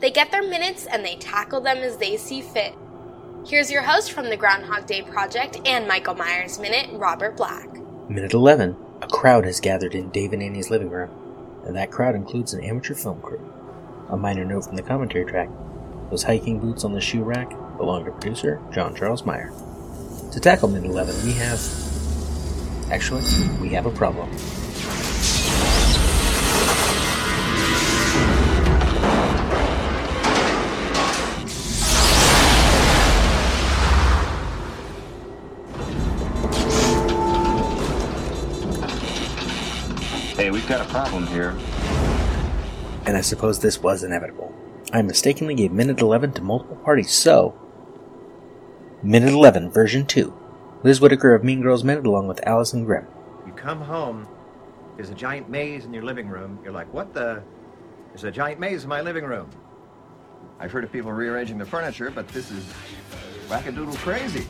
They get their minutes and they tackle them as they see fit. Here's your host from the Groundhog Day Project and Michael Myers Minute, Robert Black. Minute 11. A crowd has gathered in Dave and Annie's living room, and that crowd includes an amateur film crew. A minor note from the commentary track those hiking boots on the shoe rack belong to producer John Charles Meyer. To tackle Minute 11, we have. Actually, we have a problem. Got a problem here. And I suppose this was inevitable. I mistakenly gave Minute 11 to multiple parties, so. Minute 11, version 2. Liz Whitaker of Mean Girls Minute along with Alyson Grimm. You come home, there's a giant maze in your living room. You're like, what the? There's a giant maze in my living room. I've heard of people rearranging their furniture, but this is wackadoodle crazy.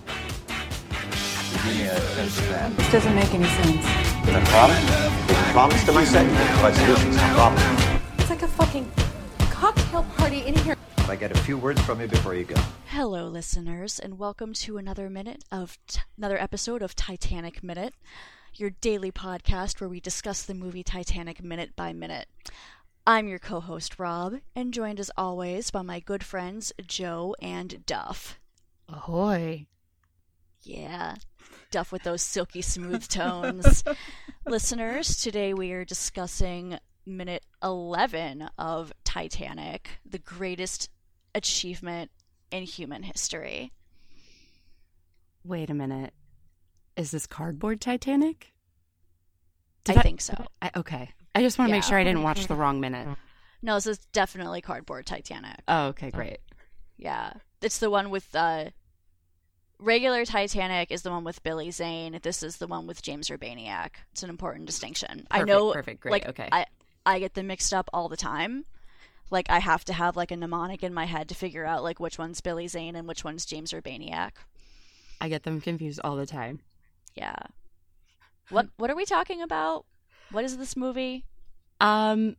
Give me a sense of that. This doesn't make any sense. The problem? The promise to my set, but solutions to problem. It's like a fucking cocktail party in here. I get a few words from you before you go. Hello, listeners, and welcome to another minute of t- another episode of Titanic Minute, your daily podcast where we discuss the movie Titanic minute by minute. I'm your co-host Rob, and joined as always by my good friends Joe and Duff. Ahoy. Yeah, Duff with those silky smooth tones. Listeners, today we are discussing minute 11 of Titanic, the greatest achievement in human history. Wait a minute. Is this cardboard Titanic? I, Did think so. I, okay. I just want to make sure I didn't watch the wrong minute. No, this is definitely cardboard Titanic. Oh, okay, great. Yeah. It's the one with uh regular Titanic is the one with Billy Zane. This is the one with James Urbaniak. It's an important distinction. I know perfect, great, like okay. I I get them mixed up all the time. Like I have to have like a mnemonic in my head to figure out like which one's Billy Zane and which one's James Urbaniak. I get them confused all the time. Yeah. What what are we talking about? What is this movie? Um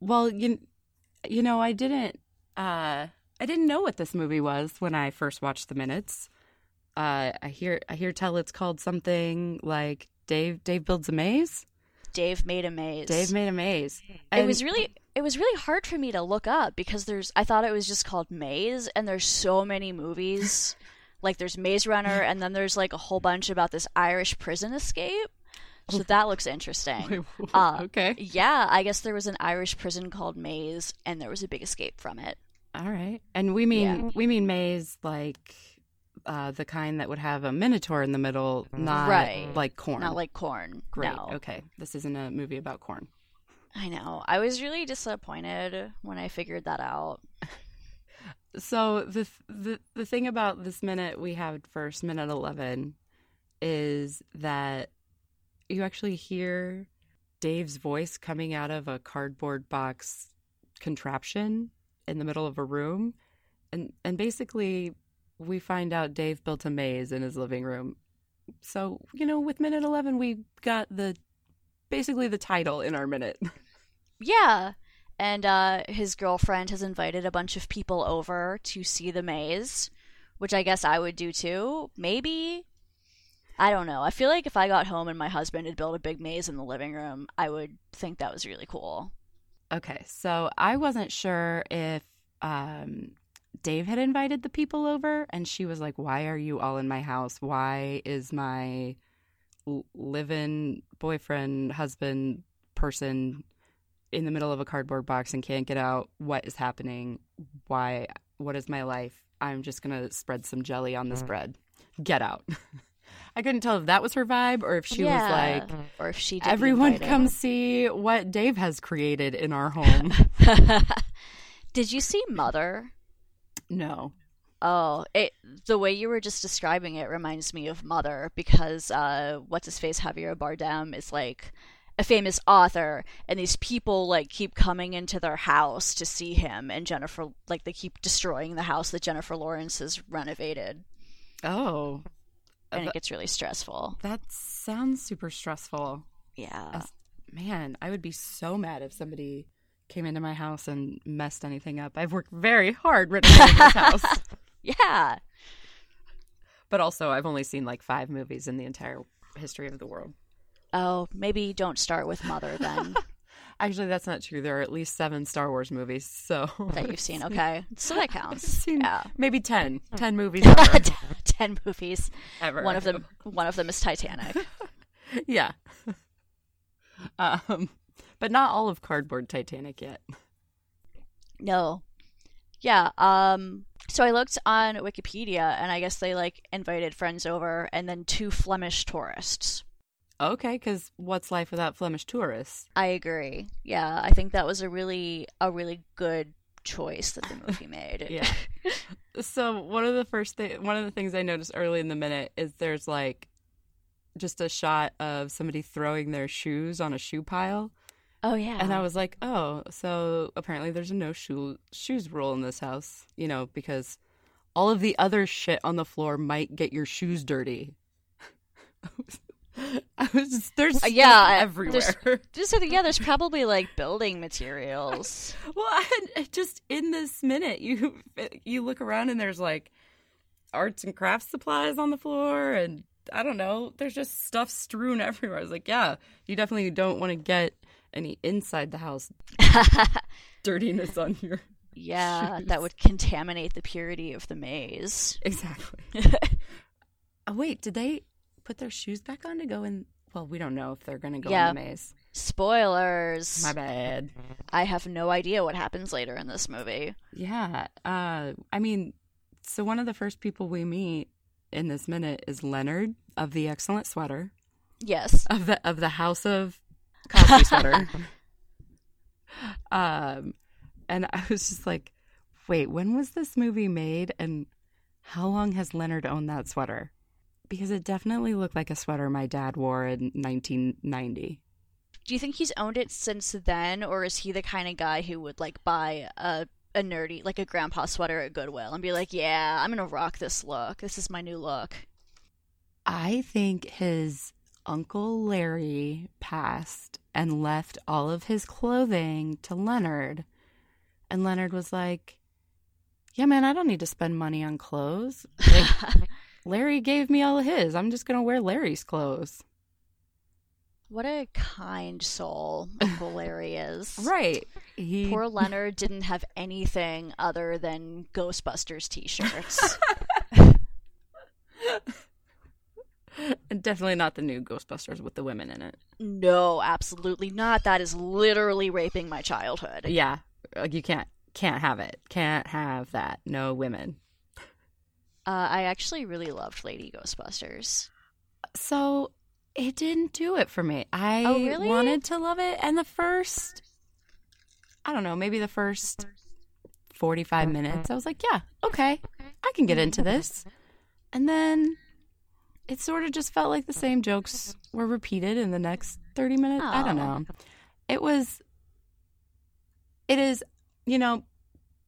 well, you you know, I didn't uh I didn't know what this movie was when I first watched the minutes. Uh I hear I hear tell it's called something like Dave Dave builds a maze. Dave made a maze. Dave made a maze. it was really it was really hard for me to look up because there's I thought it was just called Maze and there's so many movies. like there's Maze Runner and then there's like a whole bunch about this Irish prison escape. So that looks interesting. Uh, okay. Yeah, I guess there was an Irish prison called Maze and there was a big escape from it. All right. And we mean Yeah. we mean maze like uh the kind that would have a minotaur in the middle, not Right. like corn. Not like corn. Great. No. Okay. This isn't a movie about corn. I know. I was really disappointed when I figured that out. So the th- the the thing about this minute we have first minute 11 is that you actually hear Dave's voice coming out of a cardboard box contraption in the middle of a room and and basically we find out Dave built a maze in his living room. So, you know, with minute 11 we got the basically the title in our minute. Yeah. And uh, his girlfriend has invited a bunch of people over to see the maze, which I guess I would do too. Maybe. I don't know. I feel like if I got home and my husband had built a big maze in the living room, I would think that was really cool. Okay, so I wasn't sure if um, Dave had invited the people over, and she was like, "Why are you all in my house? Why is my l- live-in boyfriend, husband, person in the middle of a cardboard box and can't get out? What is happening? Why? What is my life? I'm just gonna spread some jelly on this mm. bread. Get out." I couldn't tell if that was her vibe or if she was like, mm. or if she did Everyone come see what Dave has created in our home. Did you see Mother? No. Oh, it the way you were just describing it reminds me of Mother because uh what's his face Javier Bardem is like a famous author and these people like keep coming into their house to see him and Jennifer like they keep destroying the house that Jennifer Lawrence has renovated Oh. and it gets really stressful. that sounds super stressful. Yeah. As- Man, I would be so mad if somebody came into my house and messed anything up. I've worked very hard renovating this house. Yeah. But also, I've only seen like five movies in the entire history of the world. Oh, maybe don't start with Mother then Actually, that's not true. There are at least seven Star Wars movies, so that you've seen. Okay. So that counts. seen Yeah. maybe ten. Ten movies. 10 movies. ever. One of them one of them is Titanic. yeah. um, but not all of Cardboard Titanic yet. No. Yeah, um so I looked on Wikipedia and I guess they like invited friends over and then two Flemish tourists. Okay, because what's life without Flemish tourists? I agree. Yeah, I think that was a really a really good choice that the movie made. Yeah. So one of the first thing, one of the things I noticed early in the minute is there's like just a shot of somebody throwing their shoes on a shoe pile, oh yeah. and I was like, oh, so apparently there's a no shoe shoes rule in this house, you know, because all of the other shit on the floor might get your shoes dirty. I was just, there's Uh, stuff yeah, everywhere. just so yeah, there's probably like building materials. Well, I, just in this minute, you you look around and there's like arts and crafts supplies on the floor, and I don't know, there's just stuff strewn everywhere. I was like, yeah, you definitely don't want to get any inside the house dirtiness on your yeah, shoes. that would contaminate the purity of the maze. exactly. oh wait, did they put their shoes back on to go in? Well, we don't know if they're going to go Yeah. in the maze. Spoilers. My bad. I have no idea what happens later in this movie. Yeah. Uh, I mean, so one of the first people we meet in this minute is Leonard of the Excellent Sweater Yes. of the of the House of Cosby Sweater. um, and I was just like, wait, when was this movie made, and how long has Leonard owned that sweater? Because it definitely looked like a sweater my dad wore in 1990. Do you think he's owned it since then, or is he the kind of guy who would like buy a a nerdy like a grandpa sweater at Goodwill and be like, "Yeah, I'm gonna rock this look. This is my new look." I think his uncle Larry passed and left all of his clothing to Leonard. And Leonard was like, Yeah, man, I don't need to spend money on clothes. Like, Larry gave me all of his. I'm just going to wear Larry's clothes. What a kind soul Uncle Larry is. Right. He Poor Leonard didn't have anything other than Ghostbusters t-shirts. definitely not the new Ghostbusters with the women in it. no, absolutely not. That is literally raping my childhood. Yeah. Like you can't can't have it. Can't have that. No women. Uh, I actually really loved Lady Ghostbusters. So it didn't do it for me. I Oh, really? wanted to love it, and the first, I don't know, maybe the first 45 minutes, I was like, yeah, okay, I can get into this. And then it sort of just felt like the mm. same jokes were repeated in the next 30 minutes. I don't know. It was, it is, you know,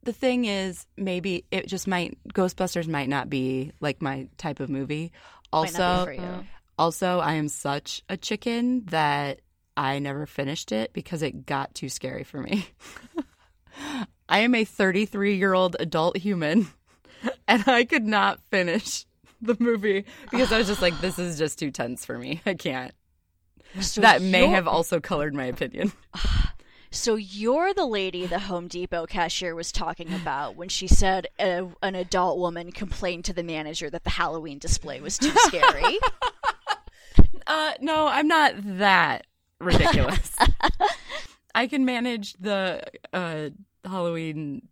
the thing is, maybe it just might, Ghostbusters might not be like my type of movie. Also, be for you. also, I am such a chicken that I never finished it because it got too scary for me. I am a 33 year old adult human and I could not finish the movie because I was just like, this is just too tense for me. I can't. So that may have also colored my opinion. So you're the lady the Home Depot cashier was talking about when she said a, an adult woman complained to the manager that the Halloween display was too scary. Uh, no, I'm not that ridiculous. I can manage the uh, Halloween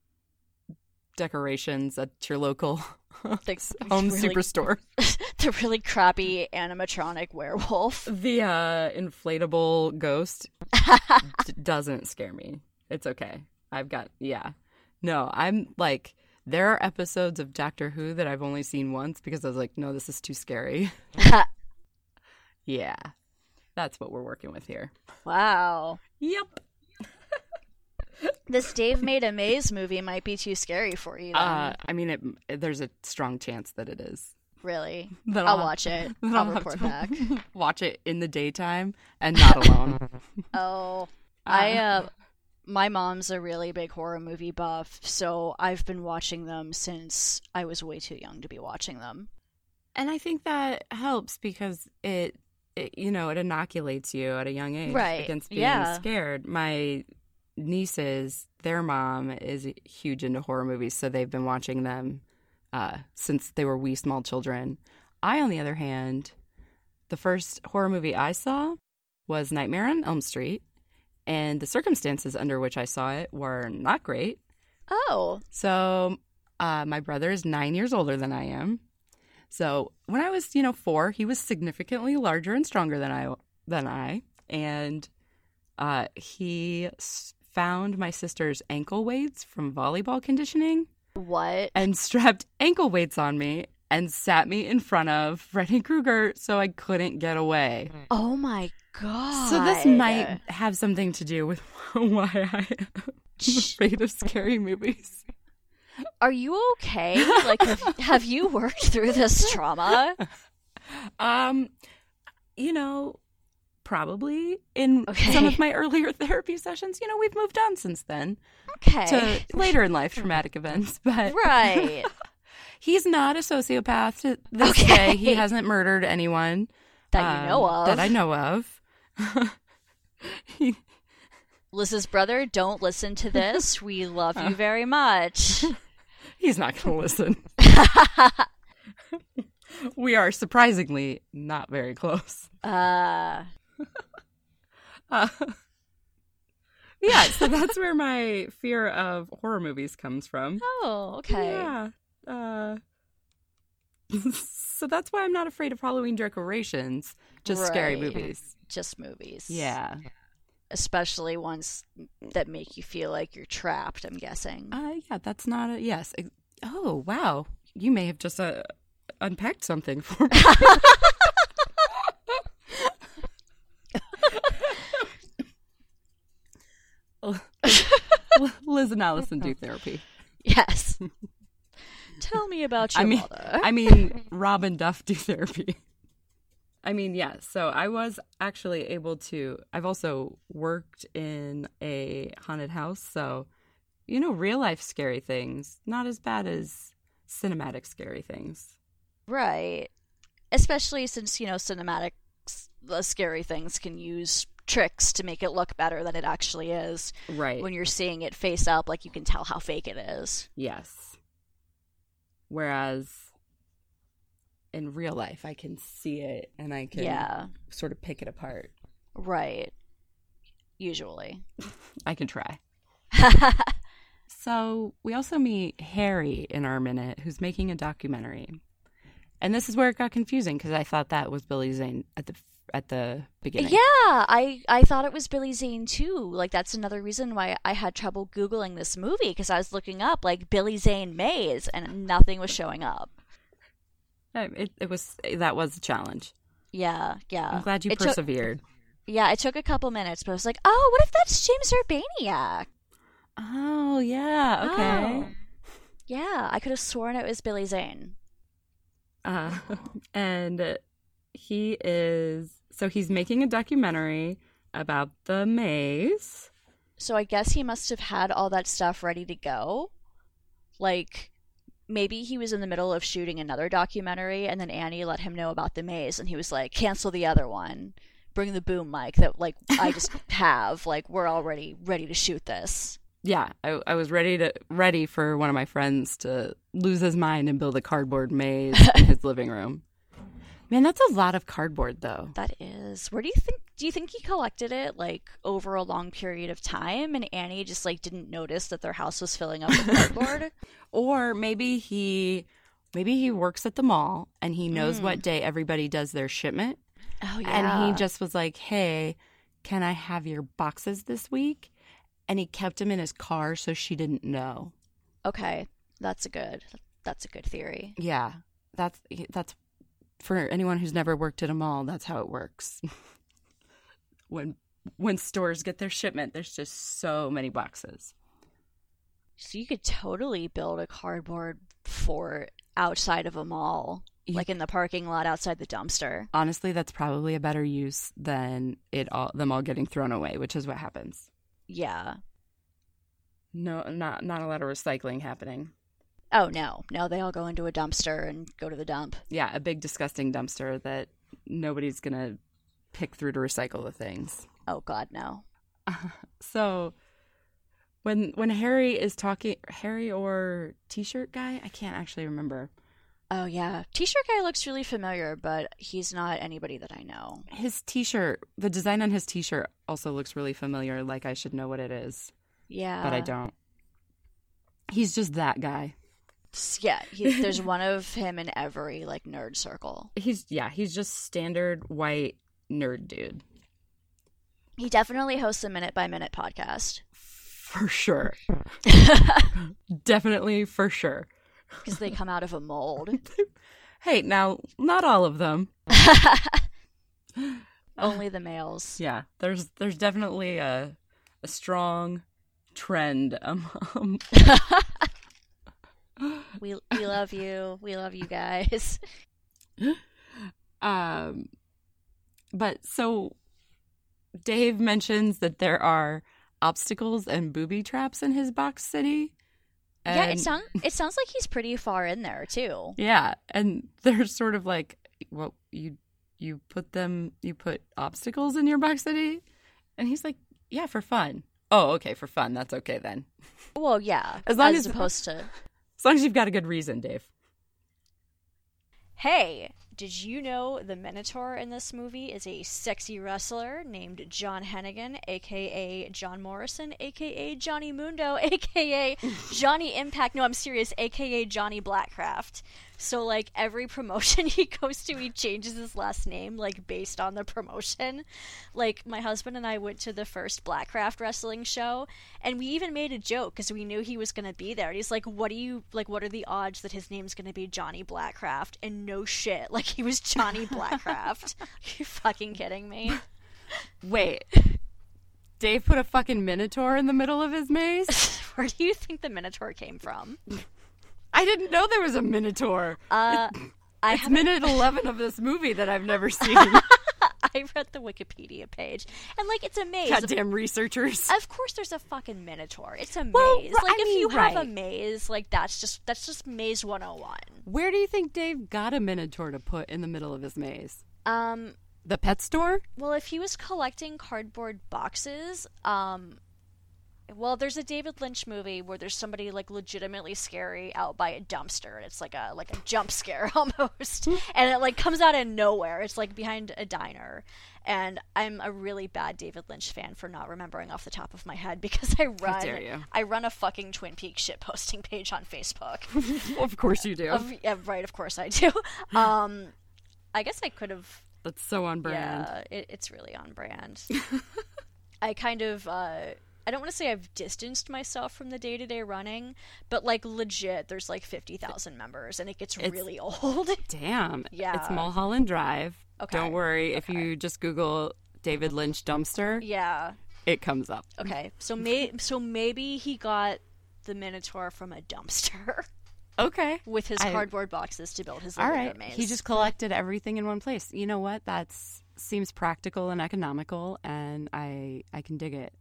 decorations at your local The home really- superstore. the really crappy animatronic werewolf. The uh, inflatable ghost d- doesn't scare me. It's okay. I've got yeah. No, I'm like There are episodes of Doctor Who that I've only seen once because I was like, no, this is too scary. yeah. That's what we're working with here. wow. Yep. This Dave Made a Maze movie might be too scary for you. Then. Uh, I mean, it, there's a strong chance that it is. really? That I'll have- watch it. that I'll have report back. Watch it in the daytime and not alone. Oh, I uh, my mom's a really big horror movie buff, so I've been watching them since I was way too young to be watching them. and I think that helps because it, it, you know, it inoculates you at a young age Right, against being yeah. scared. My nieces, their mom is huge into horror movies, so they've been watching them uh, since they were wee small children. I, on the other hand, the first horror movie I saw was Nightmare on Elm Street, and the circumstances under which I saw it were not great. Oh, So, uh, my brother is nine years older than I am. So when I was, you know, four, he was significantly larger and stronger than I than I, and uh, he found my sister's ankle weights from volleyball conditioning what? and strapped ankle weights on me and sat me in front of Freddy Krueger so I couldn't get away. Oh my god! So this might have something to do with why I am afraid of scary movies. Are you okay? Like, have, have you worked through this trauma? Um, you know, probably in Okay. some of my earlier therapy sessions. You know, we've moved on since then Okay, to later in life traumatic events, but right. he's not a sociopath to this Okay. day. He hasn't murdered anyone That you know um, of. That I know of. he, Liz's brother, don't listen to this. We love you very much. he's not going to listen. we are surprisingly not very close. Uh, Uh, yeah, so that's where my fear of horror movies comes from. oh, okay. Yeah. Uh, so that's why I'm not afraid of Halloween decorations, just scary movies. Just movies. Yeah. Especially ones that make you feel like you're trapped, I'm guessing. Uh, yeah, that's not a yes. Oh, wow. You may have just uh, unpacked something for me. Liz and Alyson do mm-hmm. therapy. yes. Tell me about your I mean, mother. I mean, Robin Duff do therapy. I mean, yeah. So I was actually able to. I've also worked in a haunted house, so you know, real life scary things, not as bad as cinematic scary things. right. Especially since, you know, cinematics, the scary things can use tricks to make it look better than it actually is. Right. When you're seeing it face up, like you can tell how fake it is. yes. Whereas in real life, I can see it and I can Yeah. sort of pick it apart. Right. Usually. I can try. So we also meet Harry in our minute, who's making a documentary, and this is where it got confusing because I thought that was Billy Zane at the at the beginning. Yeah, I I thought it was Billy Zane too. Like that's another reason why I had trouble googling this movie because I was looking up like Billy Zane maze and nothing was showing up. It, it was that was a challenge. Yeah, yeah. I'm glad you It took- persevered. yeah, it took a couple minutes, but I was like, oh, what if that's James Urbaniak? oh yeah, okay. Oh. Yeah, I could have sworn it was Billy Zane. Uh, and he is so he's making a documentary about the maze. So I guess he must have had all that stuff ready to go. Like maybe he was in the middle of shooting another documentary and then Annie let him know about the maze and he was like, "Cancel the other one. Bring the boom mic that like I just have. Like we're already ready to shoot this." Yeah, I, I was ready to ready for one of my friends to lose his mind and build a cardboard maze in his living room. Man, that's a lot of cardboard, though. That is. Where do you think do you think he collected it like over a long period of time and Annie just like didn't notice that their house was filling up with cardboard? Or maybe he, maybe he works at the mall and he knows Mm. what day everybody does their shipment, Oh yeah. and he just was like, "Hey, can I have your boxes this week?" And he kept them in his car so she didn't know. Okay. That's a good. That's a good theory. Yeah, that's that's for anyone who's never worked at a mall. That's how it works. when when stores get their shipment, there's just so many boxes. So you could totally build a cardboard fort outside of a mall, like in the parking lot outside the dumpster. Honestly, that's probably a better use than it all them all getting thrown away, which is what happens. Yeah. No, not not a lot of recycling happening. Oh no, no, they all go into a dumpster and go to the dump. Yeah, a big disgusting dumpster that nobody's gonna pick through to recycle the things. Oh God, no. So when when Harry is talking, Harry or T-shirt guy, I can't actually remember. Oh yeah, T-shirt guy looks really familiar, but he's not anybody that I know. His T-shirt, the design on his T-shirt also looks really familiar. Like I should know what it is, Yeah, but I don't. He's just that guy. Yeah, he, there's one of him in every like nerd circle. He's yeah, he's just standard white nerd dude He definitely hosts a minute by minute podcast for sure. Definitely for sure. because they come out of a mold. Hey, now not all of them. Only the males. Yeah, there's there's definitely a a strong trend among We we love you. We love you guys. um but so Dave mentions that there are obstacles and booby traps in his box city. yeah, it sounds it sounds like he's pretty far in there too. Yeah, and they're sort of like well you you put them you put obstacles in your box city and he's like yeah for fun. Oh, okay, for fun. That's okay then. Well, yeah, As long as as- opposed to As long as you've got a good reason, Dave. Hey, did you know the Minotaur in this movie is a sexy wrestler named John Hennigan, aka John Morrison, aka Johnny Mundo, aka Johnny Impact? No, I'm serious, aka Johnny Blackcraft. So, like, every promotion he goes to, he changes his last name, like, based on the promotion. Like, my husband and I went to the first Blackcraft wrestling show, and we even made a joke because we knew he was going to be there. And he's like, What do you, like, what are the odds that his name's going to be Johnny Blackcraft? And no shit, like, he was Johnny Blackcraft. Are you fucking kidding me? Wait. Dave put a fucking minotaur in the middle of his maze? Where do you think the Minotaur came from? I didn't know there was a minotaur. Uh, I It's minute 11 of this movie that I've never seen. I read the Wikipedia page, and like it's a maze. Goddamn researchers. Of course, there's a fucking minotaur. It's a Well, maze. Like I if mean, you have a maze, like that's just that's just maze 101. Where do you think Dave got a minotaur to put in the middle of his maze? Um, The pet store? well, if he was collecting cardboard boxes, um, well, there's a David Lynch movie where there's somebody like legitimately scary out by a dumpster, and it's like a like a jump scare almost, and it like comes out of nowhere. It's like behind a diner, and I'm a really bad David Lynch fan for not remembering off the top of my head because I run dare you. I run a fucking Twin Peaks shit posting page on Facebook. of course you do. Of- yeah, right, of course I do. Um, I guess I could have That's so on brand. yeah, it, it's really on brand. I kind of, uh, I don't want to say I've distanced myself from the day to day running, but like legit, there's like 50,000 members and it gets It's- really old. Damn. Yeah. It's Mulholland Drive. Okay. Don't worry. If you just Google David Lynch dumpster, yeah. it comes up. Okay. So, may- so maybe he got the Minotaur from a dumpster Okay. with his I- cardboard boxes to build his All right. maze. He just collected everything in one place. You know what? That's seems practical and economical and I I can dig it.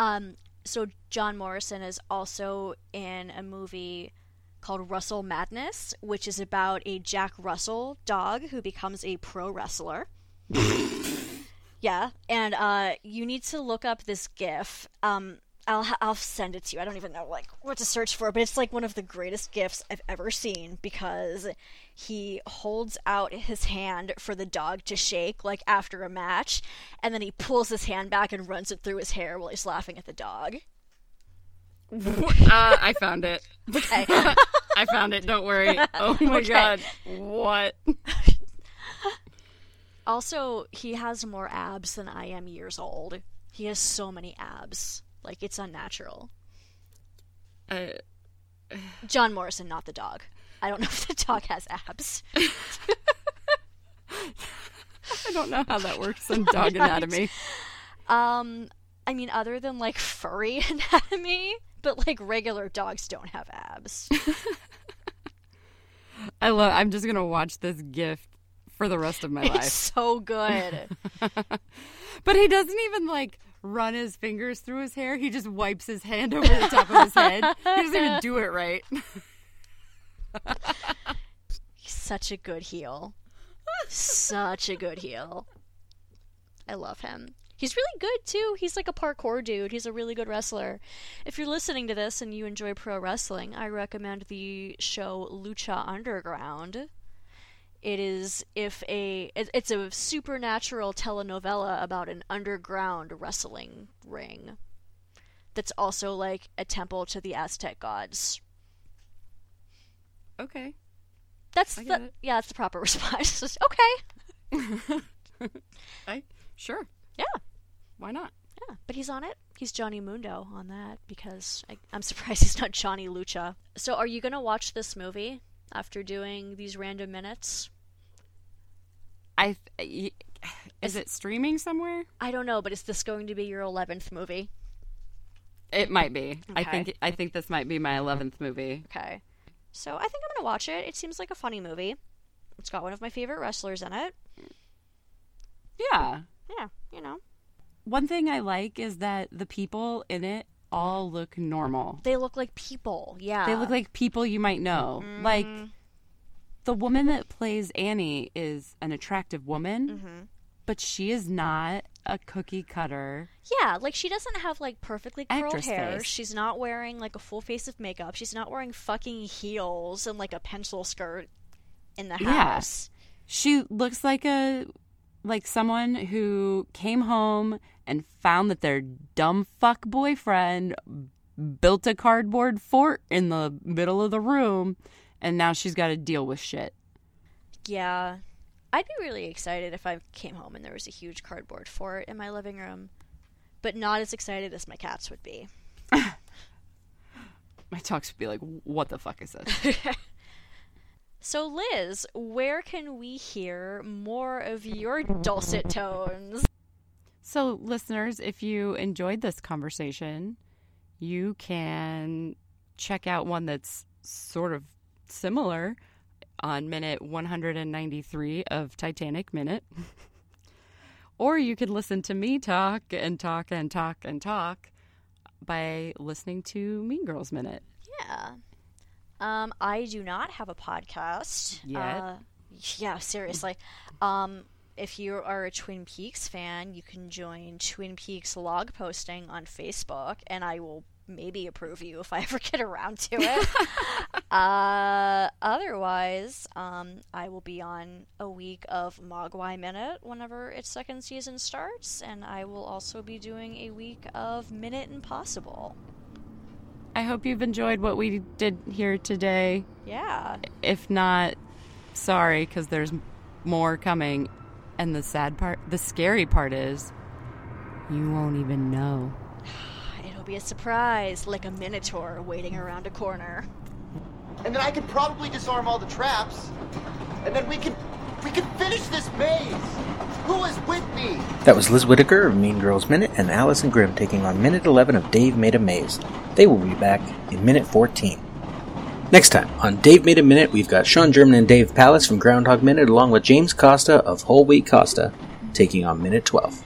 Um, so John Morrison is also in a movie called Russell Madness, which is about a Jack Russell dog who becomes a pro wrestler. yeah, and uh, you need to look up this GIF. Um, I'll I'll send it to you. I don't even know like what to search for, but it's like one of the greatest gifts I've ever seen because he holds out his hand for the dog to shake like after a match, and then he pulls his hand back and runs it through his hair while he's laughing at the dog. uh, I found it. Okay. I found it. Don't worry. Oh my Okay. god. What? also, he has more abs than I am years old. He has so many abs. Like it's unnatural. Uh, John Morrison, not the dog. I don't know if the dog has abs. I don't know how that works in dog anatomy. Um, I mean, other than like furry anatomy, but like regular dogs don't have abs. I love. I'm just gonna watch this gift for the rest of my It's life. so good. But he doesn't even like run his fingers through his hair. He just wipes his hand over the top of his head. He doesn't even do it right. He's such a good heel. Such a good heel. I love him. He's really good too. He's like a parkour dude. He's a really good wrestler. If you're listening to this and you enjoy pro wrestling, I recommend the show Lucha Underground. It is if a it's a supernatural telenovela about an underground wrestling ring. That's also like a temple to the Aztec gods. Okay. That's the it. yeah, that's the proper response. Just, okay. I sure. Yeah. Why not? Yeah, but he's on it. He's Johnny Mundo on that because I, I'm surprised he's not Johnny Lucha. So, are you gonna watch this movie after doing these random minutes? I y- is it streaming somewhere? I don't know, but is this going to be your eleventh movie? It might be. I think I think this might be my eleventh movie. Okay. So I think I'm gonna watch it. It seems like a funny movie. It's got one of my favorite wrestlers in it. Yeah. Yeah, you know. One thing I like is that the people in it all look normal. They look like people. Yeah. They look like people you might know. Mm-hmm. Like the woman that plays Annie is an attractive woman, mm-hmm. but she is not a cookie cutter. Yeah, like she doesn't have like perfectly curled hair. face. She's not wearing like a full face of makeup. She's not wearing fucking heels and like a pencil skirt in the Yeah. house. She looks like a like someone who came home and found that their dumb fuck boyfriend built a cardboard fort in the middle of the room and now she's got to deal with shit. Yeah. I'd be really excited if I came home and there was a huge cardboard fort in my living room, but not as excited as my cats would be. My talks would be like, "What the fuck is this?" So, Liz, where can we hear more of your dulcet tones? So, listeners, if you enjoyed this conversation, you can check out one that's sort of similar on minute 193 of Titanic Minute. or you could listen to me talk and talk and talk and talk by listening to Mean Girls Minute. Yeah. Um, I do not have a podcast. Yet? Uh, yeah, seriously. Um, if you are a Twin Peaks fan, you can join Twin Peaks log posting on Facebook, and I will maybe approve you if I ever get around to it. uh, otherwise, um, I will be on a week of Mogwai Minute whenever its second season starts, and I will also be doing a week of Minute Impossible. I hope you've enjoyed what we did here today. Yeah. If not, sorry, because there's more coming. And the sad part, the scary part is, you won't even know. It'll be a surprise, like a minotaur waiting around a corner. And then I could probably disarm all the traps. And then we could we could finish this maze. Who is with me? That was Liz Whitaker of Mean Girls Minute and Alyson Grimm taking on Minute 11 of Dave Made a Maze. They will be back in Minute 14. Next time on Dave Made a Minute, we've got Sean German and Dave Palace from Groundhog Minute along with James Costa of Whole Wheat Costa taking on Minute 12.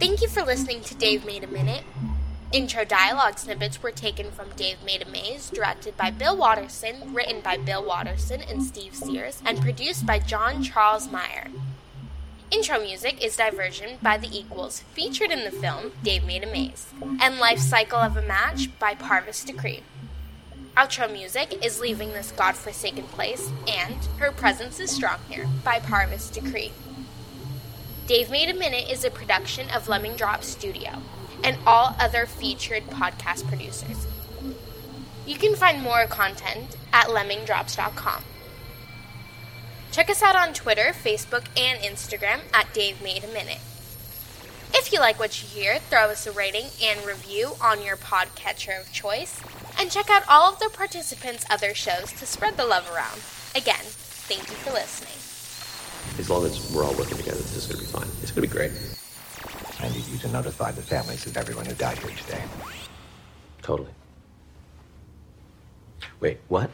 Thank you for listening to Dave Made a Minute. Intro dialogue snippets were taken from Dave Made a Maze, directed by Bill Watterson, written by Bill Watterson and Steve Sears, and produced by John Charles Meyer. Intro music is Diversion by The Equals, featured in the film Dave Made a Maze, and Life Cycle of a Match by Parvis Decree. Outro music is Leaving This Godforsaken Place and Her Presence is Strong Here by Parvis Decree. Dave Made a Minute is a production of Lemming Drop Studio and all other featured podcast producers. You can find more content at lemmingdrops.com. Check us out on Twitter, Facebook, and Instagram at Dave Made a Minute. If you like what you hear, throw us a rating and review on your podcatcher of choice. And check out all of the participants' other shows to spread the love around. Again, thank you for listening. As long as we're all working together, this is going to be fine. It's going to be great. I need you to notify the families of everyone who died here today. Totally. Wait, what?